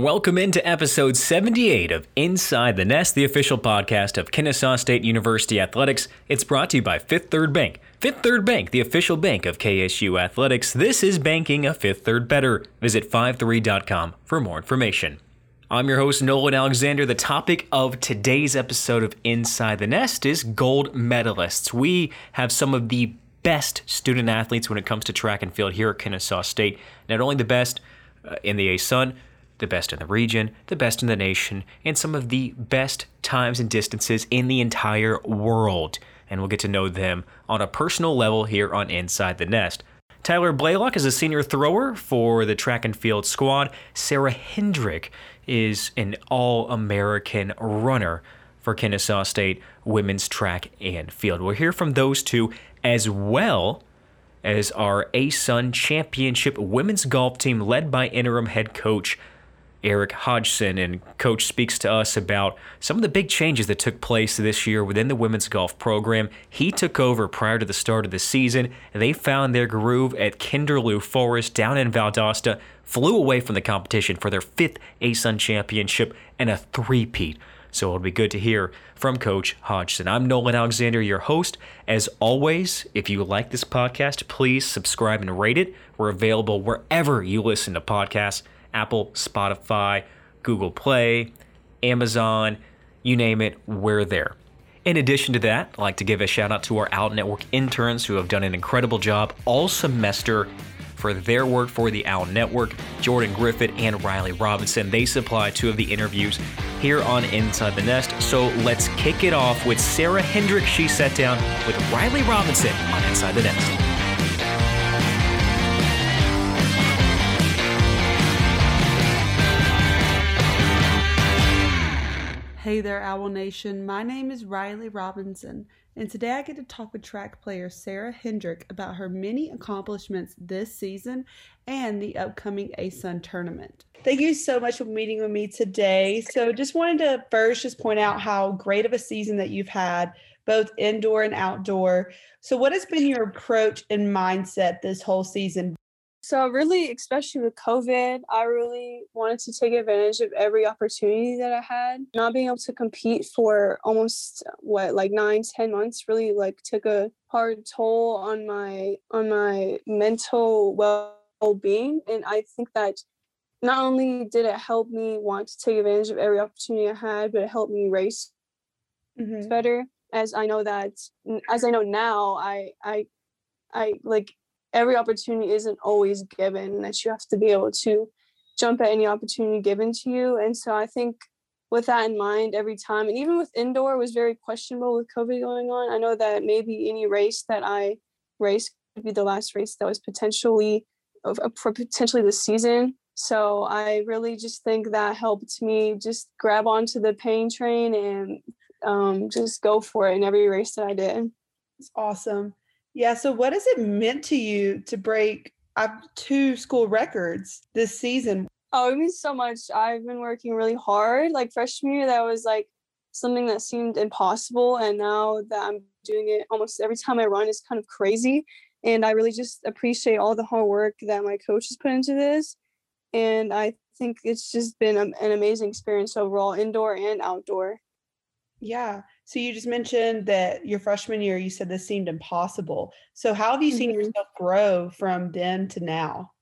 Welcome into episode 78 of Inside the Nest, the official podcast of Kennesaw State University Athletics. It's brought to you by Fifth Third Bank. Fifth Third Bank, the official bank of KSU Athletics. This is banking a Fifth Third better. Visit 53.com for more information. I'm your host, Nolan Alexander. The topic of today's episode of Inside the Nest is gold medalists. We have some of the best student athletes when it comes to track and field here at Kennesaw State. Not only the best uh, in the ASUN, the best in the region, the best in the nation, and some of the best times and distances in the entire world. And we'll get to know them on a personal level here on Inside the Nest. Tyler Blaylock is a senior thrower for the track and field squad. Sarah Hendrick is an All American runner for Kennesaw State women's track and field. We'll hear from those two as well as our ASUN Championship women's golf team led by interim head coach Eric Hodgson, and Coach speaks to us about some of the big changes that took place this year within the women's golf program. He took over prior to the start of the season. They found their groove at Kinderlou Forest down in Valdosta, flew away from the competition for their fifth ASUN championship and a three-peat. So it'll be good to hear from Coach Hodgson. I'm Nolan Alexander, your host. As always, if you like this podcast, please subscribe and rate it. We're available wherever you listen to podcasts. Apple, Spotify, Google Play, Amazon, you name it, we're there. In addition to that, I'd like to give a shout out to our Owl Network interns who have done an incredible job all semester for their work for the Owl Network. Jordan Griffith and Riley Robinson, they supply two of the interviews here on Inside the Nest. So let's kick it off with Sarah Hendrick. She sat down with Riley Robinson on Inside the Nest. Hey there, Owl Nation. My name is Riley Robinson, and today I get to talk with track player Sarah Hendrick about her many accomplishments this season and the upcoming ASUN tournament. Thank you so much for meeting with me today. So, just wanted to first just point out how great of a season that you've had, both indoor and outdoor. So, what has been your approach and mindset this whole season? So really, especially with COVID, I really wanted to take advantage of every opportunity that I had. Not being able to compete for almost what like nine, ten months really like took a hard toll on my on my mental well-being. And I think that not only did it help me want to take advantage of every opportunity I had, but it helped me race mm-hmm. better. As I know that, as I know now, I I I like every opportunity isn't always given that you have to be able to jump at any opportunity given to you. And so i think with that in mind every time and even with indoor was very questionable with covid going on. I know that maybe any race that i race could be the last race that was potentially for potentially the season. So i really just think that helped me just grab onto the pain train and um, just go for it in every race that i did. It's awesome yeah. So, what has it meant to you to break up two school records this season? Oh, it means so much. I've been working really hard. Like freshman year, that was like something that seemed impossible. And now that I'm doing it almost every time I run, it's kind of crazy. And I really just appreciate all the hard work that my coach has put into this. And I think it's just been an amazing experience overall, indoor and outdoor. Yeah. So you just mentioned that your freshman year, you said this seemed impossible. So how have you seen mm-hmm. yourself grow from then to now?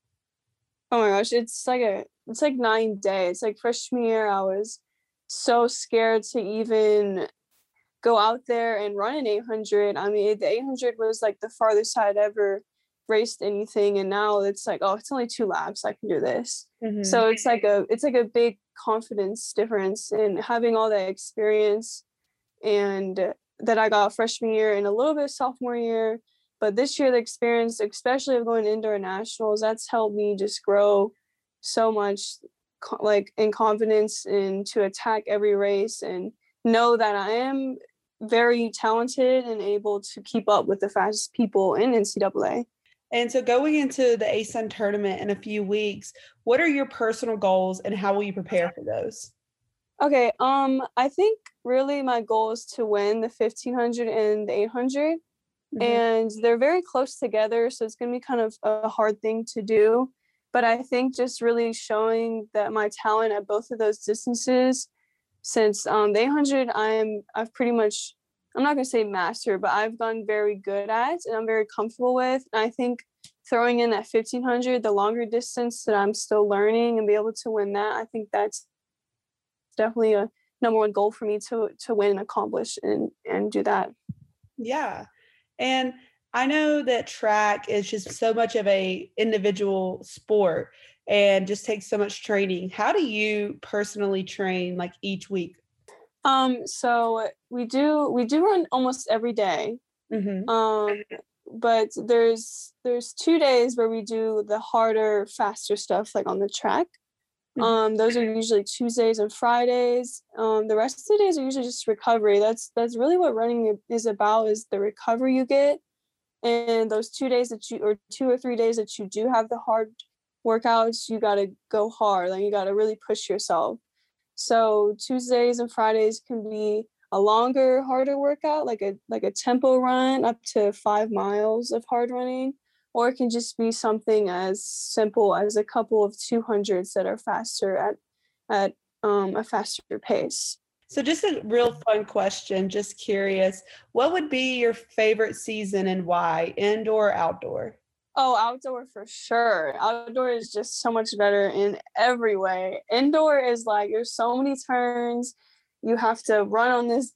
Oh my gosh, it's like a it's like nine days. Like freshman year, I was so scared to even go out there and run an 800. I mean, the 800 was like the farthest I'd ever raced anything, and now it's like, oh, it's only two laps. I can do this. Mm-hmm. So it's like a it's like a big confidence difference in having all that experience and that I got freshman year and a little bit sophomore year. But this year, the experience, especially of going to indoor nationals, that's helped me just grow so much, like in confidence and to attack every race and know that I am very talented and able to keep up with the fastest people in NCAA. And so, going into the ASUN tournament in a few weeks, what are your personal goals and how will you prepare for those? Okay, um, I think really my goal is to win the 1500 and the 800. Mm-hmm. And they're very close together, so it's gonna be kind of a hard thing to do. But I think just really showing that my talent at both of those distances, since um, the 800, I am I've pretty much I'm not gonna say master, but I've gone very good at and I'm very comfortable with. And I think throwing in that 1500, the longer distance that I'm still learning and be able to win that, I think that's definitely a number one goal for me to to win and accomplish and and do that. Yeah. And I know that track is just so much of a individual sport and just takes so much training. How do you personally train like each week? Um, so we do we do run almost every day. Mm-hmm. Um, but there's there's two days where we do the harder, faster stuff like on the track. Mm-hmm. Um, those are usually Tuesdays and Fridays. Um, the rest of the days are usually just recovery. That's that's really what running is about is the recovery you get. And those two days that you or two or three days that you do have the hard workouts, you gotta go hard. Like you gotta really push yourself. So Tuesdays and Fridays can be a longer, harder workout, like a like a tempo run up to five miles of hard running, or it can just be something as simple as a couple of 200s that are faster at at um, a faster pace. So, just a real fun question, just curious, what would be your favorite season and why, indoor or outdoor? Oh, outdoor for sure. Outdoor is just so much better in every way. Indoor is like there's so many turns. You have to run on this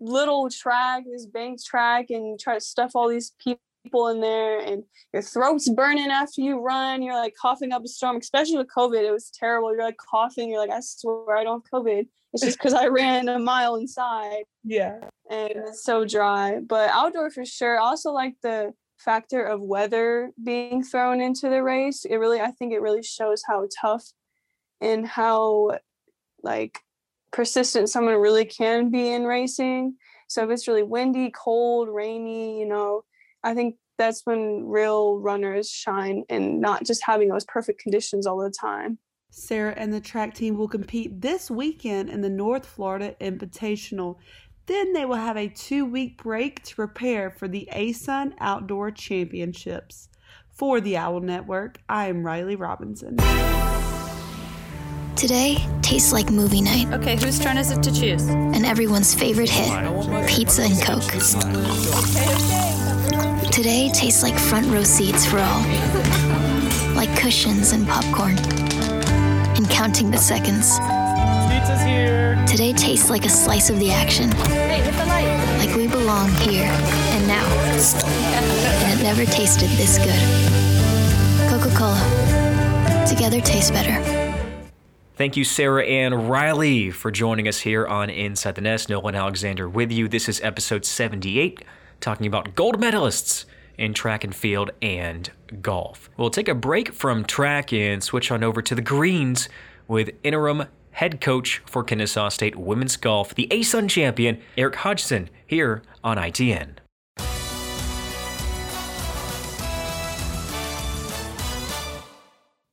little track, this bank track, and try to stuff all these people in there, and your throat's burning after you run. You're like coughing up a storm, especially with COVID. It was terrible. You're like coughing. You're like, I swear I don't have COVID. It's just because I ran a mile inside. Yeah. And it's so dry. But outdoor for sure. I also like the factor of weather being thrown into the race it really i think it really shows how tough and how like persistent someone really can be in racing so if it's really windy cold rainy you know i think that's when real runners shine and not just having those perfect conditions all the time sarah and the track team will compete this weekend in the north florida invitational then they will have a two week break to prepare for the ASUN Outdoor Championships. For the Owl Network, I am Riley Robinson. Today tastes like movie night. Okay, whose turn is it to choose? And everyone's favorite hit pizza and Coke. Today tastes like front row seats for all, like cushions and popcorn, and counting the seconds pizza's here. Today tastes like a slice of the action. Hey, hit the light. Like we belong here and now. and it never tasted this good. Coca Cola. Together tastes better. Thank you, Sarah Ann Riley, for joining us here on Inside the Nest. Nolan Alexander with you. This is episode 78, talking about gold medalists in track and field and golf. We'll take a break from track and switch on over to the greens with interim head coach for Kennesaw State women's golf, the ASUN champion, Eric Hodgson, here on ITN.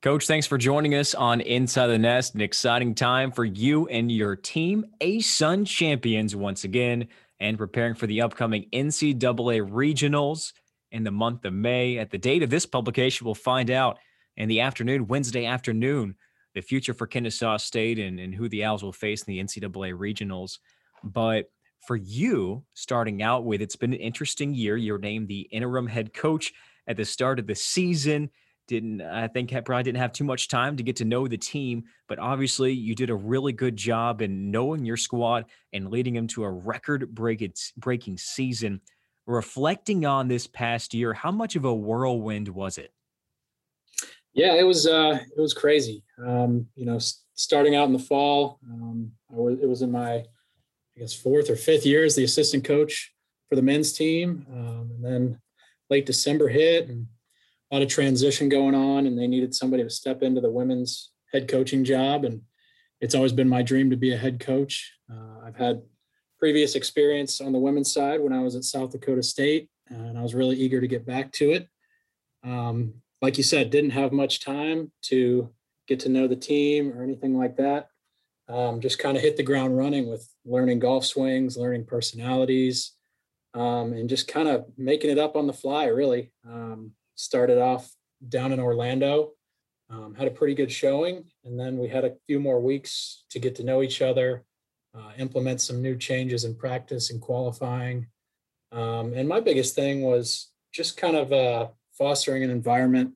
Coach, thanks for joining us on Inside the Nest. An exciting time for you and your team, ASUN champions once again, and preparing for the upcoming NCAA regionals in the month of May. At the date of this publication, we'll find out in the afternoon, Wednesday afternoon, the future for Kennesaw State and, and who the Owls will face in the NCAA regionals. But for you, starting out with, it's been an interesting year. You're named the interim head coach at the start of the season. Didn't I think probably didn't have too much time to get to know the team, but obviously you did a really good job in knowing your squad and leading them to a record breaking season. Reflecting on this past year, how much of a whirlwind was it? Yeah, it was uh, it was crazy. Um, you know, starting out in the fall, um, was, it was in my, I guess, fourth or fifth year as the assistant coach for the men's team, um, and then late December hit and a lot of transition going on, and they needed somebody to step into the women's head coaching job, and it's always been my dream to be a head coach. Uh, I've had previous experience on the women's side when I was at South Dakota State, and I was really eager to get back to it. Um, like you said, didn't have much time to get to know the team or anything like that. Um, just kind of hit the ground running with learning golf swings, learning personalities, um, and just kind of making it up on the fly, really. Um, started off down in Orlando Um, had a pretty good showing, and then we had a few more weeks to get to know each other, uh, implement some new changes in practice and qualifying. Um, and my biggest thing was just kind of uh, fostering an environment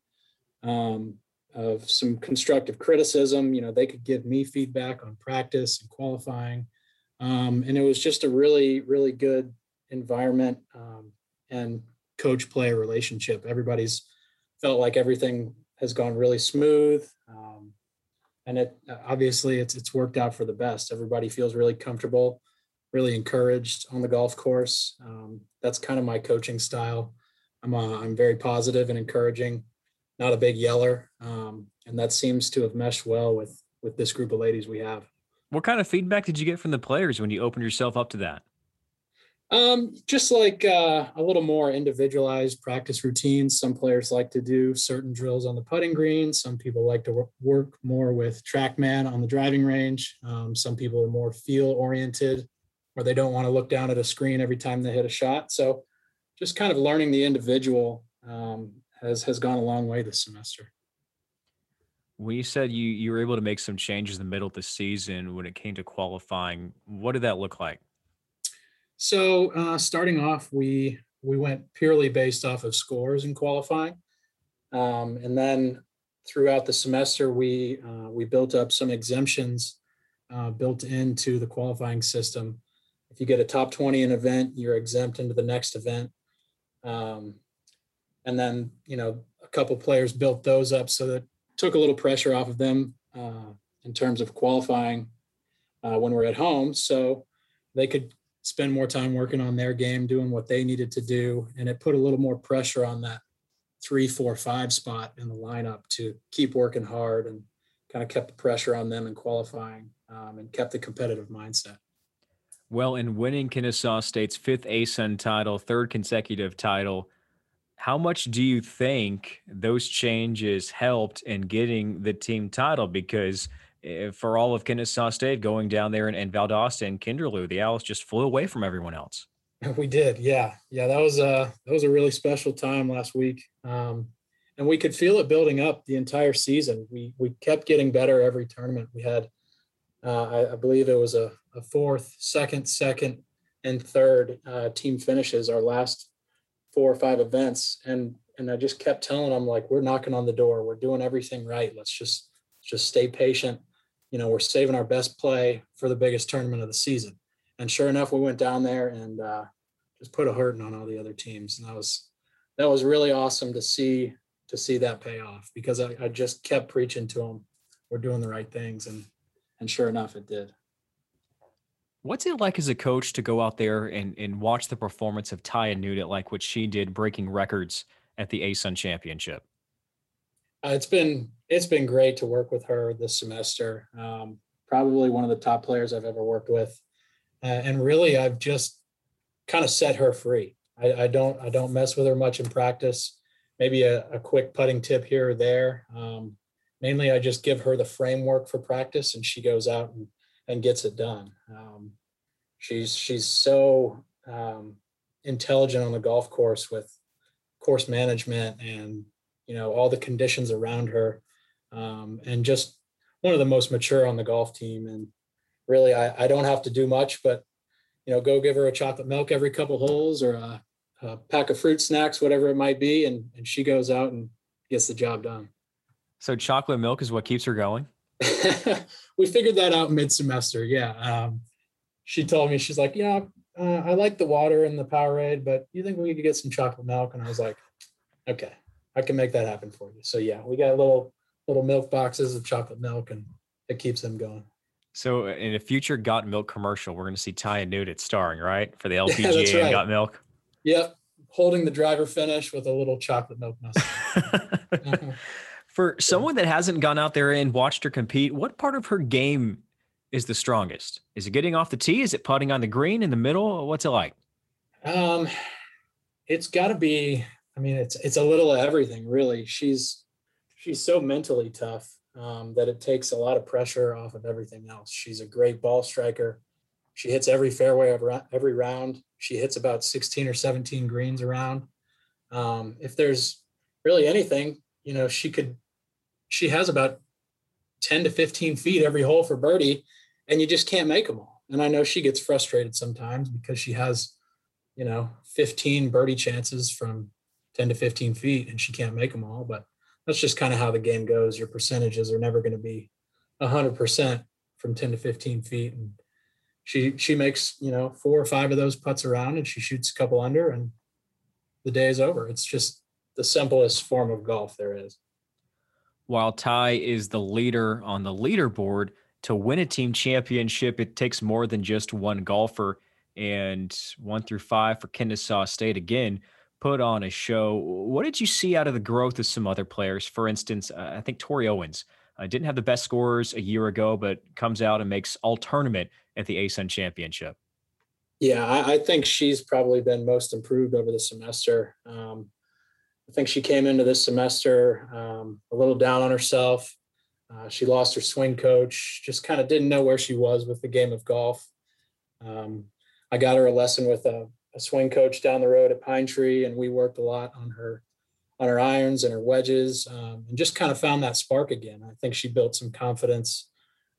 um, of some constructive criticism. You know, they could give me feedback on practice and qualifying. Um, and it was just a really, really good environment um, and coach player relationship. Everybody's felt like everything has gone really smooth. Um, and it obviously it's it's worked out for the best. Everybody feels really comfortable, really encouraged on the golf course. Um, that's kind of my coaching style. I'm uh, I'm very positive and encouraging, not a big yeller, um, and that seems to have meshed well with with this group of ladies we have. What kind of feedback did you get from the players when you opened yourself up to that? Um, just like uh, a little more individualized practice routines. Some players like to do certain drills on the putting green. Some people like to work more with TrackMan on the driving range. Um, some people are more feel oriented, or they don't want to look down at a screen every time they hit a shot. So, just kind of learning the individual um, has has gone a long way this semester. When you said you you were able to make some changes in the middle of the season when it came to qualifying, what did that look like? So uh, starting off, we we went purely based off of scores in qualifying, um, and then throughout the semester, we uh, we built up some exemptions uh, built into the qualifying system. If you get a top twenty in an event, you're exempt into the next event, um, and then you know a couple players built those up so that took a little pressure off of them uh, in terms of qualifying uh, when we're at home, so they could spend more time working on their game, doing what they needed to do. And it put a little more pressure on that three, four, five spot in the lineup to keep working hard and kind of kept the pressure on them in qualifying um, and kept the competitive mindset. Well, in winning Kennesaw State's fifth ASUN title, third consecutive title, how much do you think those changes helped in getting the team title? Because for all of Kennesaw State going down there and, and Valdosta and Kinderlou, the Owls just flew away from everyone else. We did, yeah, yeah. That was a uh, that was a really special time last week, um, and we could feel it building up the entire season. We we kept getting better every tournament. We had, uh, I, I, believe it was a, a, fourth, second, second, and third uh, team finishes our last four or five events, and and I just kept telling them like we're knocking on the door, we're doing everything right. Let's just just stay patient you know, we're saving our best play for the biggest tournament of the season. And sure enough, we went down there and uh, just put a hurting on all the other teams. And that was that was really awesome to see to see that pay off because I, I just kept preaching to them, we're doing the right things, and and sure enough, it did. What's it like as a coach to go out there and, and watch the performance of Taya Nudit like what she did, breaking records at the ASUN Championship? Uh, it's been it's been great to work with her this semester. Um, probably one of the top players I've ever worked with, uh, and really I've just kind of set her free. I, I, don't I don't mess with her much in practice. Maybe a, a quick putting tip here or there. Um, mainly, I just give her the framework for practice, and she goes out and, and gets it done. Um, she's she's so um, intelligent on the golf course with course management and you know all the conditions around her um, and just one of the most mature on the golf team. And really I, I don't have to do much but you know go give her a chocolate milk every couple holes or a, a pack of fruit snacks whatever it might be and, and she goes out and gets the job done. So chocolate milk is what keeps her going? We figured that out mid-semester yeah. Um, she told me she's like yeah uh, i like the water and the powerade but you think we could get some chocolate milk? And i was like okay I can make that happen for you. So yeah, we got little little milk boxes of chocolate milk, and it keeps them going. So uh, in a future Got Milk commercial, we're going to see Taya Nudit starring, right, for the LPGA yeah, right. Got Milk. Yep, holding the driver finish with a little chocolate milk uh-huh. For someone that hasn't gone out there and watched her compete, what part of her game is the strongest? Is it getting off the tee? Is it putting on the green in the middle? What's it like? Um, it's got to be I mean, it's it's a little of everything, really. She's she's so mentally tough um, that it takes a lot of pressure off of everything else. She's a great ball striker. She hits every fairway every round. She hits about 16 or 17 greens around. Um, if there's really anything, you know, she could she has about 10 to 15 feet every hole for birdie, and you just can't make them all. And I know she gets frustrated sometimes because she has, you know, 15 birdie chances from 10 to 15 feet and she can't make them all. But that's just kind of how the game goes. Your percentages are never going to be 100% from 10 to 15 feet. And she she makes you know four or five of those putts around and she shoots a couple under and the day is over. It's just the simplest form of golf there is. While Ty is the leader on the leaderboard, to win a team championship, it takes more than just one golfer. And one through five for Kennesaw State again put on a show. What did you see out of the growth of some other players? For instance, uh, I think Tori Owens uh, didn't have the best scores a year ago, but comes out and makes all tournament at the ASUN championship. Yeah, I, I, think she's probably been most improved over the semester. Um, I think she came into this semester um, a little down on herself. Uh, she lost her swing coach, just kind of didn't know where she was with the game of golf. Um, I got her a lesson with a, a, swing coach down the road at Pine Tree, and we worked a lot on her on her irons and her wedges, um, and just kind of found that spark again. I think she built some confidence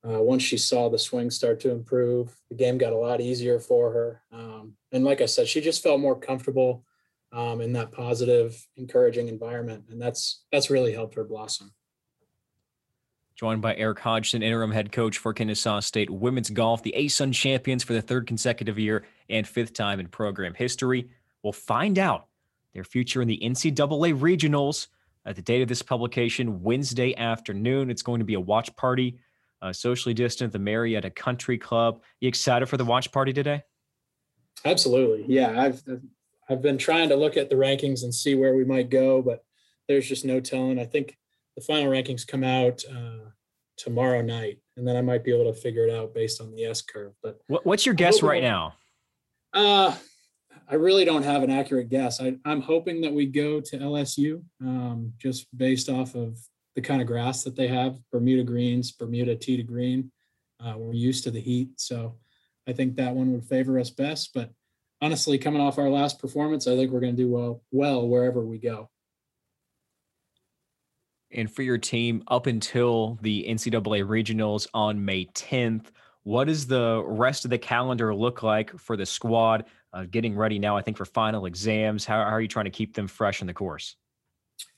uh, once she saw the swing start to improve. The game got a lot easier for her, um, and like I said, she just felt more comfortable um, in that positive, encouraging environment, and that's that's really helped her blossom. Joined by Eric Hodgson, interim head coach for Kennesaw State women's golf, the ASUN champions for the third consecutive year and fifth time in program history. We'll find out their future in the NCAA regionals at the date of this publication, Wednesday afternoon. It's going to be a watch party, uh, socially distant, the Marietta Country Club. You excited for the watch party today? Absolutely. Yeah, I've I've been trying to look at the rankings and see where we might go, but there's just no telling. I think the final rankings come out uh, tomorrow night, and then I might be able to figure it out based on the S curve. But what's your guess right now? Uh, I really don't have an accurate guess. I, am hoping that we go to LSU um, just based off of the kind of grass that they have Bermuda greens, Bermuda tee to green. Uh, we're used to the heat. So I think that one would favor us best. But honestly, coming off our last performance, I think we're going to do well, well wherever we go. And for your team, up until the NCAA regionals on May 10th, what does the rest of the calendar look like for the squad? uh, getting ready now, I think, for final exams? How, how, are you trying to keep them fresh in the course?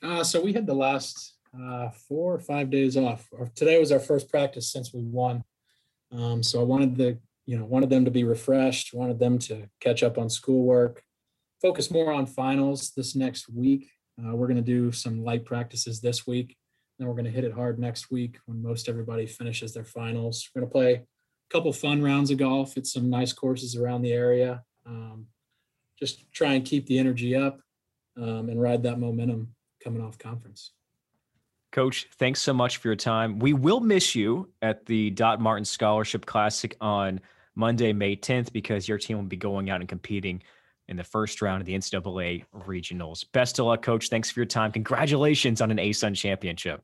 Uh, so we had the last uh, four or five days off. Today was our first practice since we won. Um, so I wanted the, you know, wanted them to be refreshed, wanted them to catch up on schoolwork, focus more on finals this next week. Uh, we're going to do some light practices this week. Then we're going to hit it hard next week when most everybody finishes their finals. We're going to play a couple fun rounds of golf at some nice courses around the area um, just try and keep the energy up um, and ride that momentum coming off conference. Coach, thanks so much for your time. We will miss you at the Dot Martin Scholarship Classic on Monday, May 10th, because your team will be going out and competing in the first round of the NCAA regionals. Best of luck, Coach. Thanks for your time. Congratulations on an ASUN championship.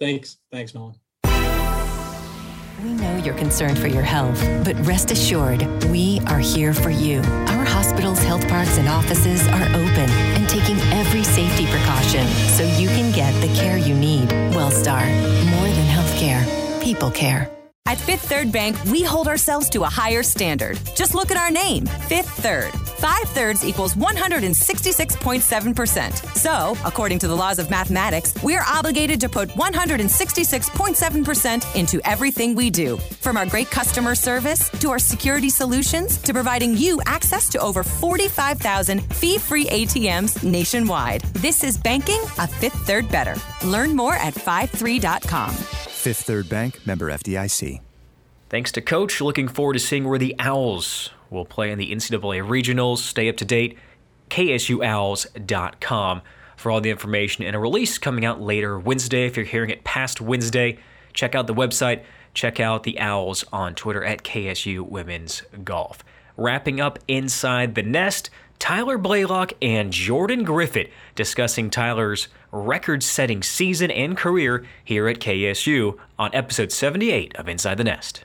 Thanks. Thanks, Nolan. We know you're concerned for your health, but rest assured, we are here for you. Our hospitals, health parks, and offices are open and taking every safety precaution so you can get the care you need. Wellstar, more than healthcare, people care. At Fifth Third Bank, we hold ourselves to a higher standard. Just look at our name, Fifth Third. Five thirds equals 166.7%. So, according to the laws of mathematics, we are obligated to put 166.7% into everything we do. From our great customer service to our security solutions to providing you access to over 45,000 fee free ATMs nationwide. This is banking a Fifth Third better. Learn more at 53.com. Fifth Third Bank, member FDIC. Thanks to Coach. Looking forward to seeing where the Owls will play in the NCAA regionals. Stay up to date. KSUOwls.com for all the information and a release coming out later Wednesday. If you're hearing it past Wednesday, check out the website. Check out the Owls on Twitter at KSU Women's Golf. Wrapping up inside the nest. Tyler Blaylock and Jordan Griffith discussing Tyler's record setting season and career here at KSU on episode 78 of Inside the Nest.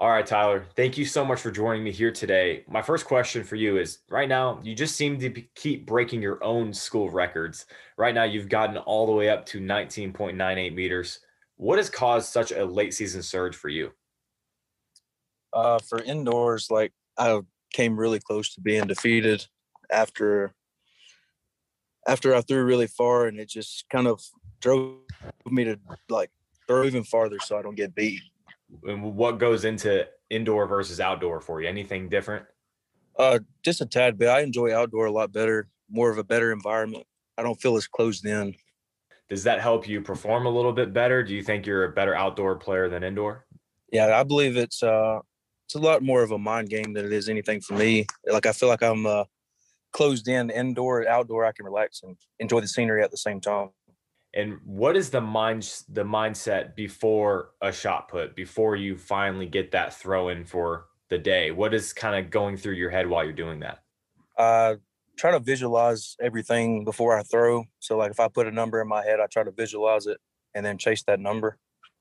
All right, Tyler, thank you so much for joining me here today. My first question for you is right now, you just seem to keep breaking your own school records. Right now, you've gotten all the way up to 19.98 meters. What has caused such a late season surge for you? Uh, for indoors, like I came really close to being defeated after after I threw really far, and it just kind of drove me to like throw even farther so I don't get beat and what goes into indoor versus outdoor for you? Anything different? Uh, just a tad bit. I enjoy outdoor a lot better, more of a better environment. I don't feel as closed in. Does that help you perform a little bit better? Do you think you're a better outdoor player than indoor? Yeah, I believe it's uh it's a lot more of a mind game than it is anything for me. Like I feel like I'm uh closed in indoor, outdoor I can relax and enjoy the scenery at the same time. And what is the mind the mindset before a shot put, before you finally get that throw in for the day? What is kind of going through your head while you're doing that? Uh, I try to visualize everything before I throw. So like if I put a number in my head, I try to visualize it and then chase that number.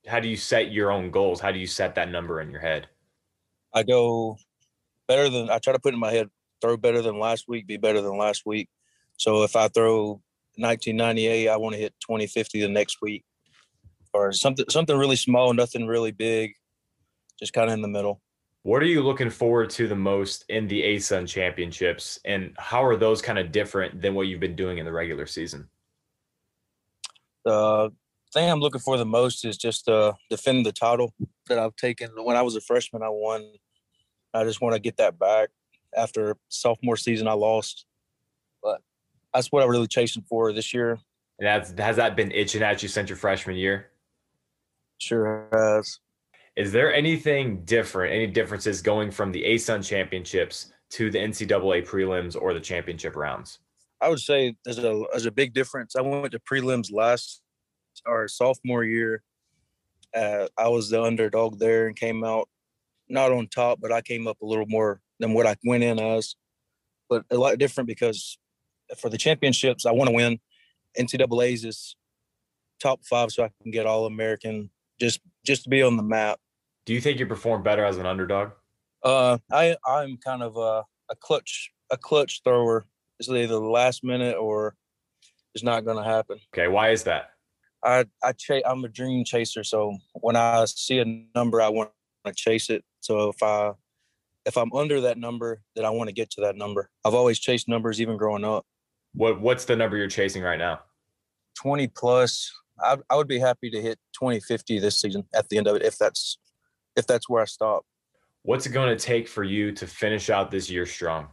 How do you set your own goals? How do you set that number in your head? I go better than I try to put in my head, throw better than last week, be better than last week. So if I throw 1998, I want to hit 2050 the next week, or something something really small, nothing really big, just kind of in the middle. What are you looking forward to the most in the ASUN championships, and how are those kind of different than what you've been doing in the regular season? The thing I'm looking for the most is just uh, to defend the title that I've taken when I was a freshman. I won. I just want to get that back. After sophomore season, I lost that's what I'm really chasing for this year. And that's, has that been itching at you since your freshman year? Sure has. Is there anything different, any differences going from the ASUN championships to the NCAA prelims or the championship rounds? I would say there's a there's a big difference. I went to prelims last our sophomore year. Uh, I was the underdog there and came out not on top, but I came up a little more than what I went in as. But a lot different because for the championships, I want to win. NCAA's is top five, so I can get All American just just to be on the map. Do you think you perform better as an underdog? Uh, I I'm kind of a, a clutch a clutch thrower. It's either the last minute or it's not going to happen. Okay, why is that? I I chase. I'm a dream chaser, so when I see a number, I want to chase it. So if I if I'm under that number, then I want to get to that number. I've always chased numbers, even growing up. What what's the number you're chasing right now? 20 plus. I, I would be happy to hit 2050 this season at the end of it if that's if that's where I stop. What's it going to take for you to finish out this year strong?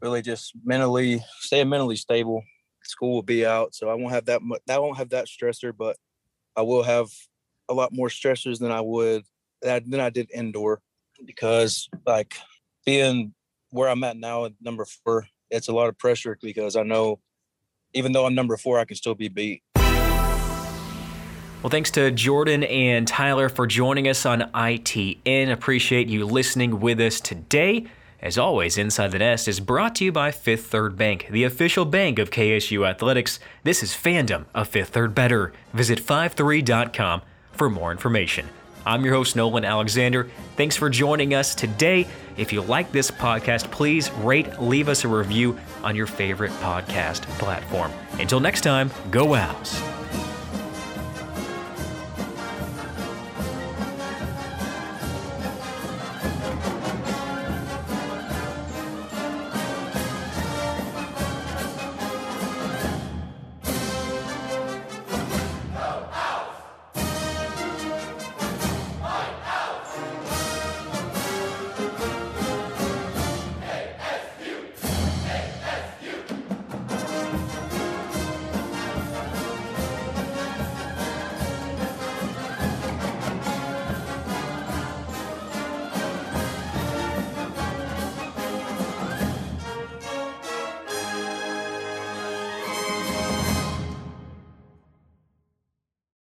Really, just mentally stay mentally stable. School will be out, so I won't have that much. I won't have that stressor, but I will have a lot more stressors than I would than I did indoor because like being where I'm at now at number four, it's a lot of pressure because I know even though I'm number four, I can still be beat. Well, thanks to Jordan and Tyler for joining us on ITN. Appreciate you listening with us today. As always, Inside the Nest is brought to you by Fifth Third Bank, the official bank of KSU Athletics. This is fandom of Fifth Third Better. Visit 53.com for more information. I'm your host, Nolan Alexander. Thanks for joining us today. If you like this podcast, please rate, leave us a review on your favorite podcast platform. Until next time, go Owls.